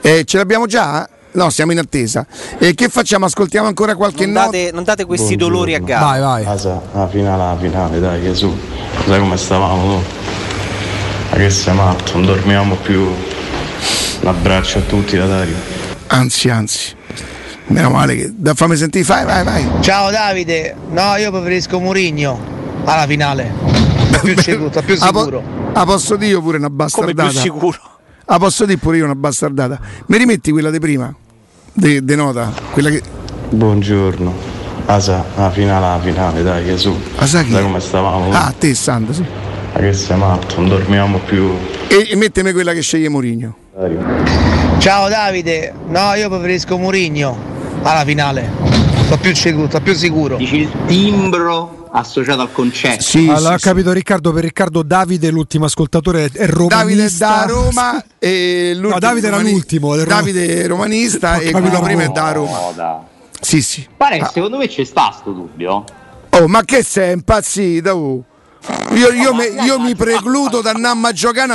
eh, ce l'abbiamo già? No, siamo in attesa. E che facciamo? Ascoltiamo ancora qualche non date, non date questi Buongiorno. dolori a gara. Vai, vai. Casa, la finale, la finale, dai, Gesù. Sai come stavamo tu? Ma che sei matto, non dormiamo più. Un abbraccio a tutti da Dario. Anzi, anzi. Meno male che. Da fammi sentire, vai, vai, vai. Ciao Davide. No, io preferisco Murigno alla finale. Più sicuro, più sicuro. Ah, posso dire pure una bastardata? Come più sicuro? Ah, posso dire pure io una bastardata? Mi rimetti quella di prima? De, de nota? Quella che... Buongiorno. Asa, la finale, la finale, dai, Gesù. Asa chi? Dai come stavamo? Ah, te, Sandro, sì. Ma che sei matto, non dormiamo più. E, e mettemi quella che sceglie Mourinho. Ciao Davide, no, io preferisco Mourinho alla finale. Sto più sicuro, sto più sicuro. Dici il timbro associato al concetto. Sì, allora, sì, ho capito sì. Riccardo, per Riccardo Davide l'ultimo ascoltatore è romanista. Davide da Roma e l'ultimo. No, Davide era l'ultimo. Davide è romanista e quello prima è da Roma. Sì, sì. Pare che ah. secondo me c'è sta sto dubbio. Oh, ma che sei impazzito? Io, io, me, io mi precludo da una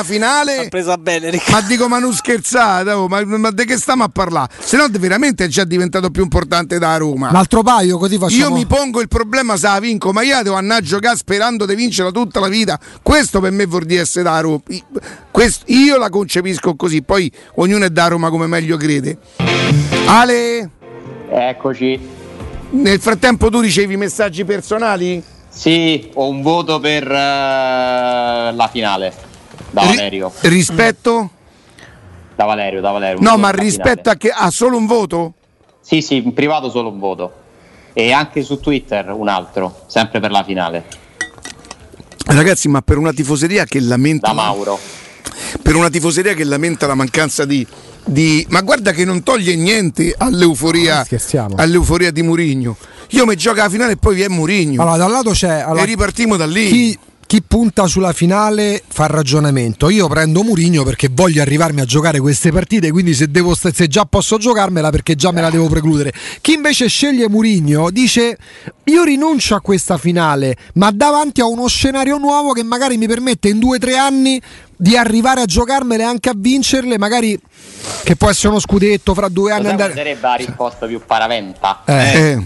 finale. presa bene, ma dico, ma non scherzate, oh, ma, ma di che stiamo a parlare? Se no, veramente è già diventato più importante da Roma. L'altro paio, così facciamo. Io mi pongo il problema se la vinco, ma io devo andare a giocare sperando di vincerla tutta la vita. Questo per me vuol dire essere da Roma. Questo, io la concepisco così, poi ognuno è da Roma come meglio crede. Ale. Eccoci. Nel frattempo tu ricevi messaggi personali? Sì, ho un voto per uh, la finale da Valerio. R- rispetto? Da Valerio, da Valerio. No, ma rispetto finale. a che ha solo un voto? Sì, sì, in privato solo un voto. E anche su Twitter un altro, sempre per la finale. Ragazzi, ma per una tifoseria che lamenta. Da Mauro. Per una tifoseria che lamenta la mancanza di, di, ma guarda che non toglie niente all'euforia, no, all'euforia di Murigno. Io mi gioco alla finale e poi vi è Murigno. Allora, da un lato c'è. Allora, e ripartiamo da lì. Chi, chi punta sulla finale fa ragionamento. Io prendo Murigno perché voglio arrivarmi a giocare queste partite, quindi se, devo, se già posso giocarmela perché già me la devo precludere. Chi invece sceglie Murigno dice io rinuncio a questa finale, ma davanti a uno scenario nuovo che magari mi permette in due o tre anni di arrivare a giocarmele anche a vincerle, magari che può essere uno scudetto fra due anni. Andare... sarebbe la risposta più paraventa. Eh. Eh.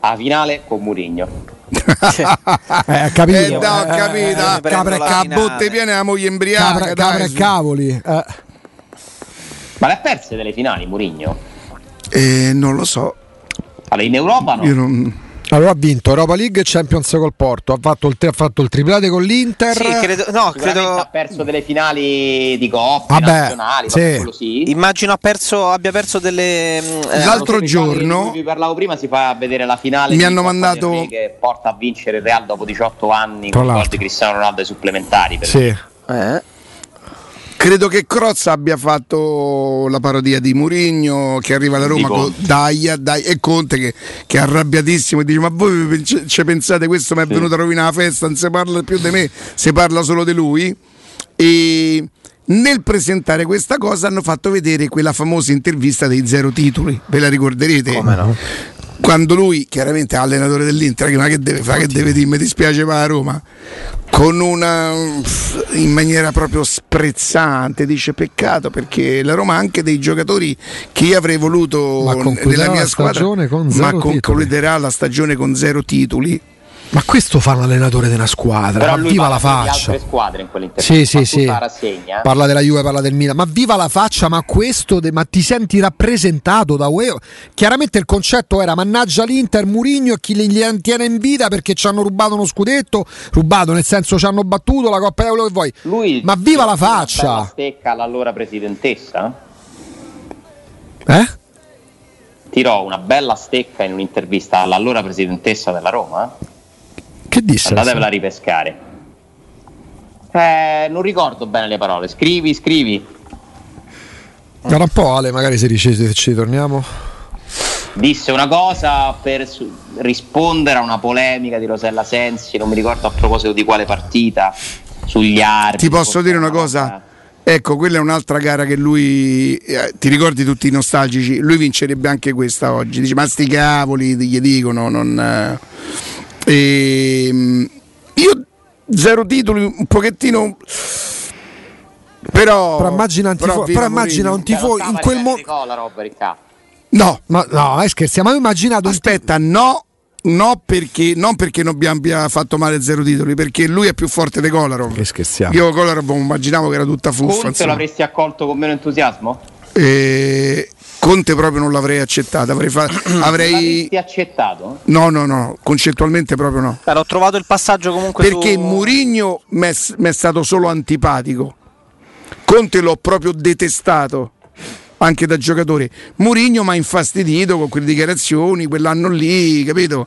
A finale con Murigno. eh, capito. Eh, no, ho capito. Eh, capra e ca- botte piene la moglie embriaca. Capra, capra e cavoli. Eh. Ma le ha perse delle finali Murigno? Eh, non lo so. Allora, in Europa no. Io non... Allora ha vinto Europa League e Champions col Porto, ha fatto il, ha fatto il triplete con l'Inter. Sì, credo, no, credo... ha perso delle finali di coppia Vabbè, nazionali, sì. sì. Immagino ha perso, abbia perso delle eh, L'altro giorno cui parlavo prima si fa vedere la finale mi hanno mandato che porta a vincere il Real dopo 18 anni con gol di Cristiano Ronaldo ai supplementari per Sì. Eh. Credo che Crozza abbia fatto la parodia di Murigno che arriva alla Roma con Daia, Daia e Conte che, che, è arrabbiatissimo e dice ma voi ci pensate questo mi è venuto a rovinare la festa, non si parla più di me, si parla solo di lui e nel presentare questa cosa hanno fatto vedere quella famosa intervista dei zero titoli, ve la ricorderete? Come no? Quando lui, chiaramente è allenatore dell'Inter, ma che deve fare? Che deve dire? Mi dispiace a Roma con una in maniera proprio sprezzante dice peccato perché la Roma ha anche dei giocatori che io avrei voluto nella mia squadra ma concluderà la stagione con zero titoli ma questo fa un allenatore di una squadra, Però ma viva la faccia. squadre in quell'intervista. Sì, sì, sì. Parla della Juve, parla del Milan, ma viva la faccia, ma questo, de... ma ti senti rappresentato da UE? Chiaramente il concetto era mannaggia l'Inter, Murigno e chi li tiene in vita perché ci hanno rubato uno scudetto, rubato nel senso ci hanno battuto la Coppa quello che vuoi. Lui ma viva la faccia. Una stecca all'allora presidentessa. Eh? Tirò una bella stecca in un'intervista all'allora presidentessa della Roma. Che disse? Andatevela a ripescare. Eh, non ricordo bene le parole. Scrivi, scrivi. Guarda un po' Ale, magari se ci, ci torniamo. Disse una cosa per rispondere a una polemica di Rosella Sensi, non mi ricordo a proposito di quale partita, sugli arbitri. Ti posso dire una cosa? Ecco, quella è un'altra gara che lui, eh, ti ricordi tutti i nostalgici, lui vincerebbe anche questa oggi. Dice, ma sti cavoli, gli dicono, non... Eh e, ehm, io zero titoli, un pochettino. Però, però immagina un tifo, però immagina un tifo in quel modo. No, ma no, è scherziamo. Ma ho immaginato. Aspetta, no. No perché, non perché non abbia fatto male zero titoli, perché lui è più forte di Kolarov. Che scherziamo. Io Kolarov immaginavo che era tutta fuffa. Conte l'avresti accolto con meno entusiasmo? E Conte proprio non l'avrei accettato. Avrei, fa- avrei... accettato? No, no, no, concettualmente proprio no. Però ho trovato il passaggio comunque. Perché su... Murigno mi è stato solo antipatico. Conte l'ho proprio detestato anche da giocatore. Murigno mi ha infastidito con quelle dichiarazioni, quell'anno lì, capito?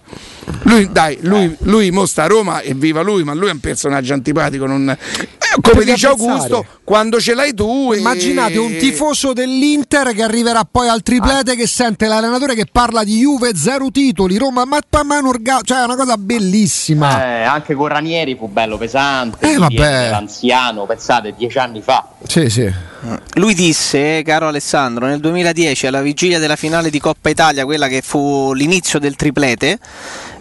Lui, dai, lui, lui mostra a Roma e viva lui, ma lui è un personaggio antipatico. Non... Eh, come dice Augusto, quando ce l'hai tu. Immaginate e... un tifoso dell'Inter che arriverà poi al triplete ah. che sente l'allenatore che parla di Juve, zero titoli, Roma, ma, ma un orga... cioè è una cosa bellissima. Eh, anche con Ranieri fu bello pesante, eh, vabbè. l'anziano, pensate, dieci anni fa. Sì, sì. Lui disse, caro Alessandro, nel 2010 alla vigilia della finale di Coppa Italia, quella che fu l'inizio del triplete,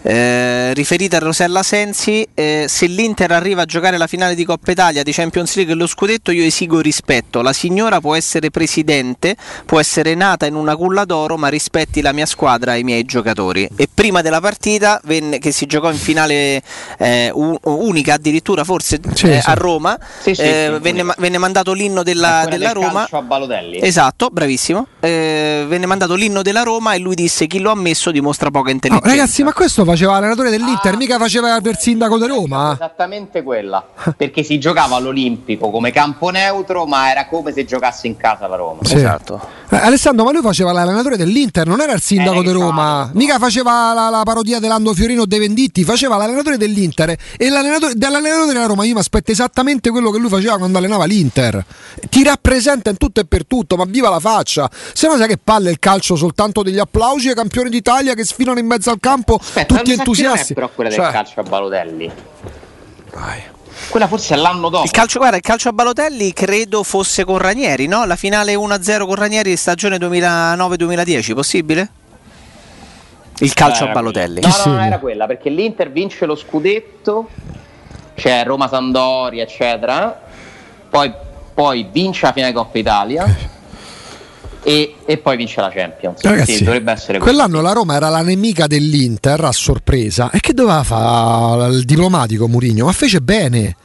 eh, riferita a Rosella Sensi, eh, se l'Inter arriva a giocare la finale di Coppa Italia, di Champions League e lo scudetto, io esigo rispetto. La signora può essere presidente, può essere nata in una culla d'oro, ma rispetti la mia squadra e i miei giocatori. E prima della partita, venne, che si giocò in finale eh, unica addirittura forse sì, eh, sì. a Roma, sì, eh, venne, venne, mandato l'inno della, della del Roma. A Balotelli. Esatto, bravissimo. Eh, venne mandato l'inno della Roma e lui disse chi lo ha messo dimostra poca intelligenza. No, ragazzi, ma questo fa faceva l'allenatore dell'Inter, ah, mica faceva il sindaco di Roma. Esattamente quella, perché si giocava all'Olimpico come campo neutro, ma era come se giocasse in casa la Roma. Sì. Esatto. Eh, Alessandro, ma lui faceva l'allenatore dell'Inter, non era il sindaco eh, di Roma, esatto. mica faceva la, la parodia dell'Ando Fiorino De Venditti, faceva l'allenatore dell'Inter e l'allenatore, dell'allenatore della Roma io mi aspetto esattamente quello che lui faceva quando allenava l'Inter. Ti rappresenta in tutto e per tutto, ma viva la faccia. Se no sai che palle il calcio soltanto degli applausi ai campioni d'Italia che sfilano in mezzo al campo Aspetta, tutti entusiasti. però quella cioè... del calcio a Balotelli. Vai. Quella forse è l'anno dopo. Il calcio, guarda, il calcio a Balotelli credo fosse con Ranieri, no? La finale 1-0 con Ranieri di stagione 2009-2010, possibile? Il calcio a Balotelli. No, no, non era quella, perché l'Inter vince lo scudetto, c'è Roma-Sandoria, eccetera. Poi, poi vince la finale Coppa Italia e, e, poi vince la Champions. Ragazzi, dovrebbe essere quell'anno la Roma era la nemica dell'Inter a sorpresa. E che doveva fare il diplomatico Murigno? Ma fece bene.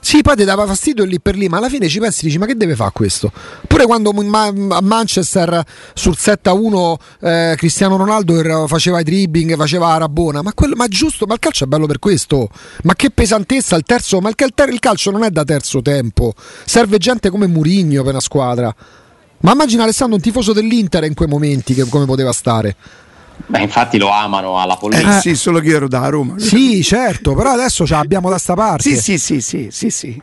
Sì, poi ti dava fastidio lì per lì, ma alla fine ci pensi e dici: ma che deve fare questo? Pure quando a Manchester sul 7-1 eh, Cristiano Ronaldo faceva i dribbling, faceva la rabona, ma, quello, ma giusto, ma il calcio è bello per questo. Ma che pesantezza il terzo, ma il, il calcio non è da terzo tempo. Serve gente come Murigno per una squadra. Ma immagina Alessandro un tifoso dell'Inter in quei momenti che, come poteva stare. Beh, infatti lo amano alla politica. Eh, sì, solo che io ero da Roma. Sì, certo, però adesso ce l'abbiamo da sta parte. Sì, sì, sì, sì, sì, sì.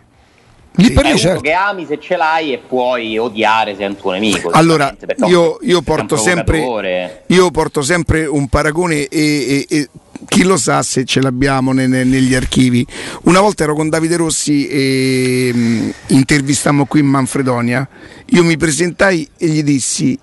Lì per è certo. che ami se ce l'hai e puoi odiare se è un tuo nemico. Allora, io, io, porto sempre, io, porto sempre, un paragone e, e, e chi lo sa se ce l'abbiamo ne, ne, negli archivi. Una volta ero con Davide Rossi e mh, mm, intervistammo qui in Manfredonia. Io mi presentai e gli dissi: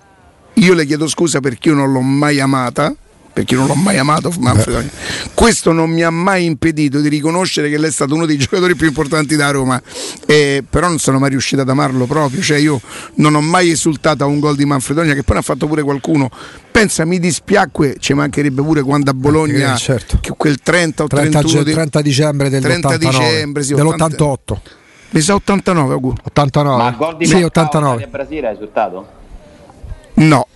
Io le chiedo scusa perché io non l'ho mai amata perché non l'ho mai amato Manfredonia. Questo non mi ha mai impedito di riconoscere che lei è stato uno dei giocatori più importanti da Roma, eh, però non sono mai riuscito ad amarlo proprio, cioè io non ho mai esultato a un gol di Manfredonia che poi ne ha fatto pure qualcuno. Pensa, mi dispiacque, ci mancherebbe pure quando a Bologna, eh, certo. quel 30 o 30, 31 30 dicembre del 30 dicembre, sì, dell'88. Mi sa 89, auguro. 89. Ma gol di sì, 89. Brasile hai esultato? No.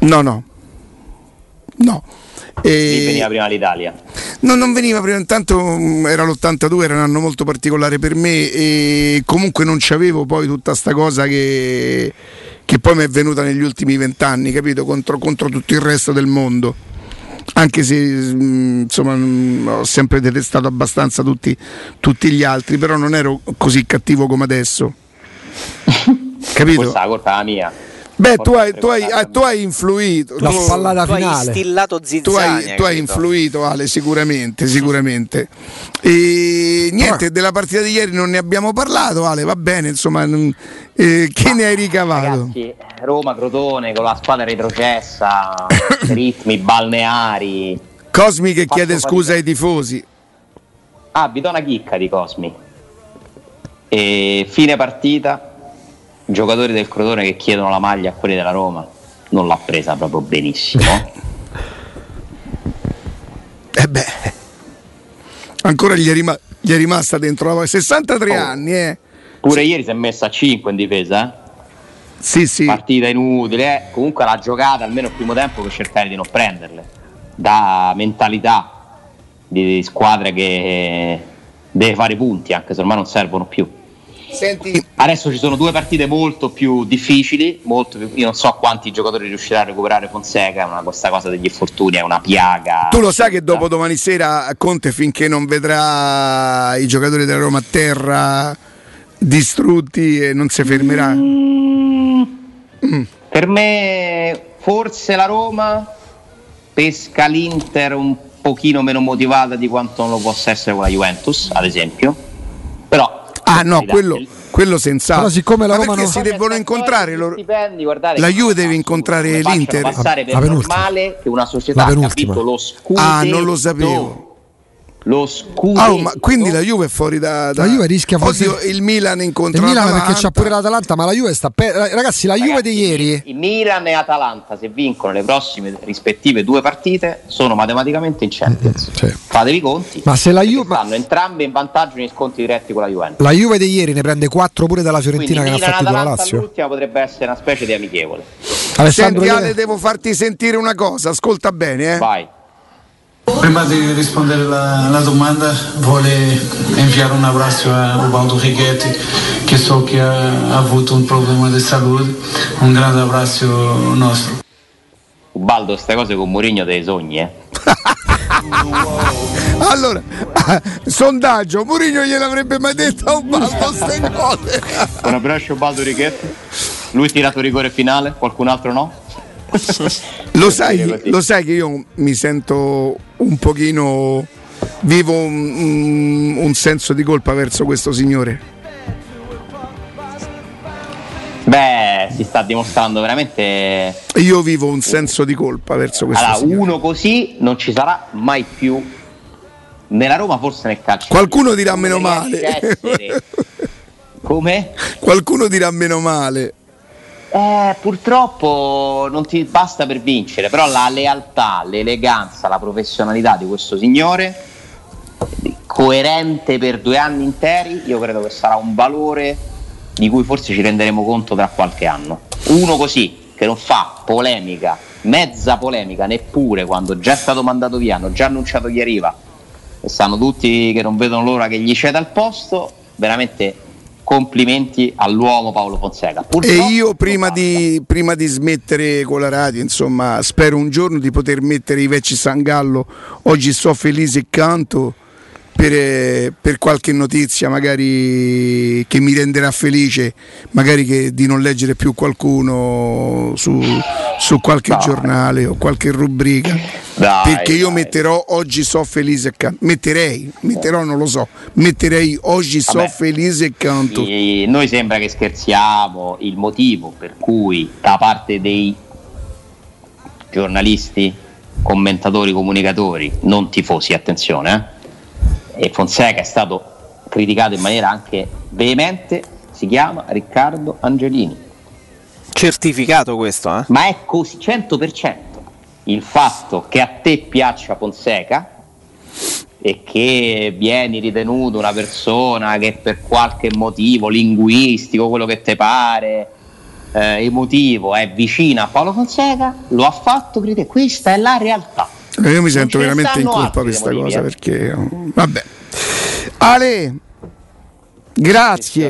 No, no. No. E... veniva prima l'Italia? No, non veniva prima, intanto mm, era l'82, era un anno molto particolare per me e comunque non c'avevo poi tutta sta cosa che, che poi mi è venuta negli ultimi vent'anni, capito? Contro, contro tutto il resto del mondo anche se mm, insomma mm, ho sempre detestato abbastanza tutti, tutti, gli altri, però non ero così cattivo come adesso. Capito? Questa è la colpa mia. Beh, tu hai, tu, hai, tu hai, influito. La spallata tu finale. Hai stillato tu hai, tu hai influito, Ale, sicuramente, sicuramente. E niente, della partita di ieri non ne abbiamo parlato, Ale, va bene, insomma, eh, che Ma, ne hai ricavato? Ragazzi, Roma, Crotone, con la squadra retrocessa, ritmi balneari. Cosmi che chiede scusa ai tifosi. Ah, vi do una chicca di Cosmi. E fine partita, giocatori del Crotone che chiedono la maglia a quelli della Roma non l'ha presa proprio benissimo. e eh beh, ancora gli è, rima- gli è, rimasta dentro la 63 oh. anni, eh. Pure sì. ieri si è messa a 5 in difesa, eh? Sì, sì. Partita inutile, eh? comunque l'ha giocata almeno il primo tempo per cercare di non prenderle. Da mentalità di squadra che deve fare punti, anche se ormai non servono più. Senti. Adesso ci sono due partite molto più difficili, molto più, io non so quanti giocatori riuscirà a recuperare Fonseca, una, questa cosa degli infortuni è una piaga. Tu lo sai che dopo domani sera Conte finché non vedrà i giocatori della Roma a terra distrutti e non si fermerà? Mm. Mm. Per me forse la Roma pesca l'Inter un pochino meno motivata di quanto non lo possa essere con la Juventus, ad esempio. Però Ah no, quello, quello senz'altro. Però siccome la Roma non si devono incontrare loro... stipendi, guardate, la Juve deve incontrare l'Inter. Passare per normale che una società ha capito lo scudetto. Ah, non lo sapevo lo scudo. Oh, ma quindi la Juve è fuori da. da... La Juve rischia forse. Oddio, il Milan incontra il Milan perché c'ha pure l'Atalanta, ma la Juve sta. Per... Ragazzi, la Ragazzi, Juve di ieri. Il Milan e Atalanta, se vincono le prossime rispettive due partite, sono matematicamente in Champions. Mm, sì. Fatevi i conti. Ma se la Juve. Stanno entrambe in vantaggio negli sconti diretti con la Juventus. La Juve di ieri ne prende 4 pure dalla Fiorentina quindi, che ne ha fatto la Lazio. L'ultima potrebbe essere una specie di amichevole. Alessandro Senti, Ale, devo farti sentire una cosa, ascolta bene, eh. Vai Prima di rispondere alla domanda vuole inviare un abbraccio a Ubaldo Righetti che so che ha avuto un problema di salute. Un grande abbraccio nostro. Ubaldo, queste cose con Mourinho dei sogni, eh? allora, sondaggio, Mourinho gliel'avrebbe mai detto a Ubaldo queste cose. un abbraccio Ubaldo Righetti. Lui ha tirato rigore finale, qualcun altro no? Lo, sai, lo sai che io mi sento un pochino vivo un, un, senso di colpa verso questo signore. Beh, si sta dimostrando veramente. Io vivo un senso di colpa verso questo allora, signore. Uno così non ci sarà mai più. Nella Roma forse nel calcio. Qualcuno dirà meno male. Come? Qualcuno dirà meno male. Eh, purtroppo non ti basta per vincere, però la lealtà, l'eleganza, la professionalità di questo signore, coerente per due anni interi, io credo che sarà un valore di cui forse ci renderemo conto tra qualche anno. Uno così, che non fa polemica, mezza polemica, neppure quando già è stato mandato via, hanno già annunciato chi arriva e stanno tutti che non vedono l'ora che gli ceda il posto, veramente complimenti all'uomo Paolo Fonseca. Purtroppo e io prima di, prima di, smettere con la radio, insomma, spero un giorno di poter mettere i vecchi Sangallo. Oggi sto felice e canto per, per, qualche notizia magari che mi renderà felice, magari che, di non leggere più qualcuno su, su qualche dai. giornale o qualche rubrica. Dai, perché io dai. metterò oggi so felice e canto. Metterei, metterò non lo so, metterei oggi so Vabbè, felice e canto. Noi sembra che scherziamo, il motivo per cui da parte dei giornalisti, commentatori, comunicatori, non tifosi, attenzione, eh? E Fonseca è stato criticato in maniera anche veemente, si chiama Riccardo Angelini. Certificato questo, eh? Ma è così, 100%. Il fatto che a te piaccia Fonseca e che vieni ritenuto una persona che per qualche motivo linguistico, quello che ti pare, eh, emotivo, è vicina a Paolo Fonseca, lo ha fatto criticare. Questa è la realtà. Io mi sento veramente in colpa per questa cosa eh. perché vabbè. Ale Grazie.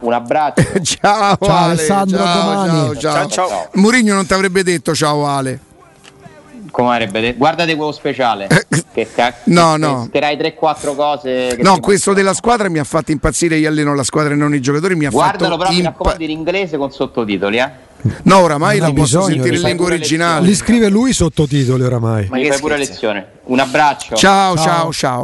Un abbraccio. ciao, ciao Ale, Alessandro, ciao. Ciao, ciao. ciao, ciao. Murigno non ti avrebbe detto ciao Ale. Come avrebbe detto? Guardate quello speciale. che ca- no, no. Scriverai 3-4 cose. no, questo della squadra mi ha fatto impazzire. Io alleno la squadra e non i giocatori. Mi ha Guardalo, fatto però impa- mi raccomando in inglese con sottotitoli, eh. No, oramai non la posso sentire in lingua originale. Li scrive lui i sottotitoli oramai. Ma gli fai pure lezione. Un abbraccio. ciao, ciao. ciao. ciao.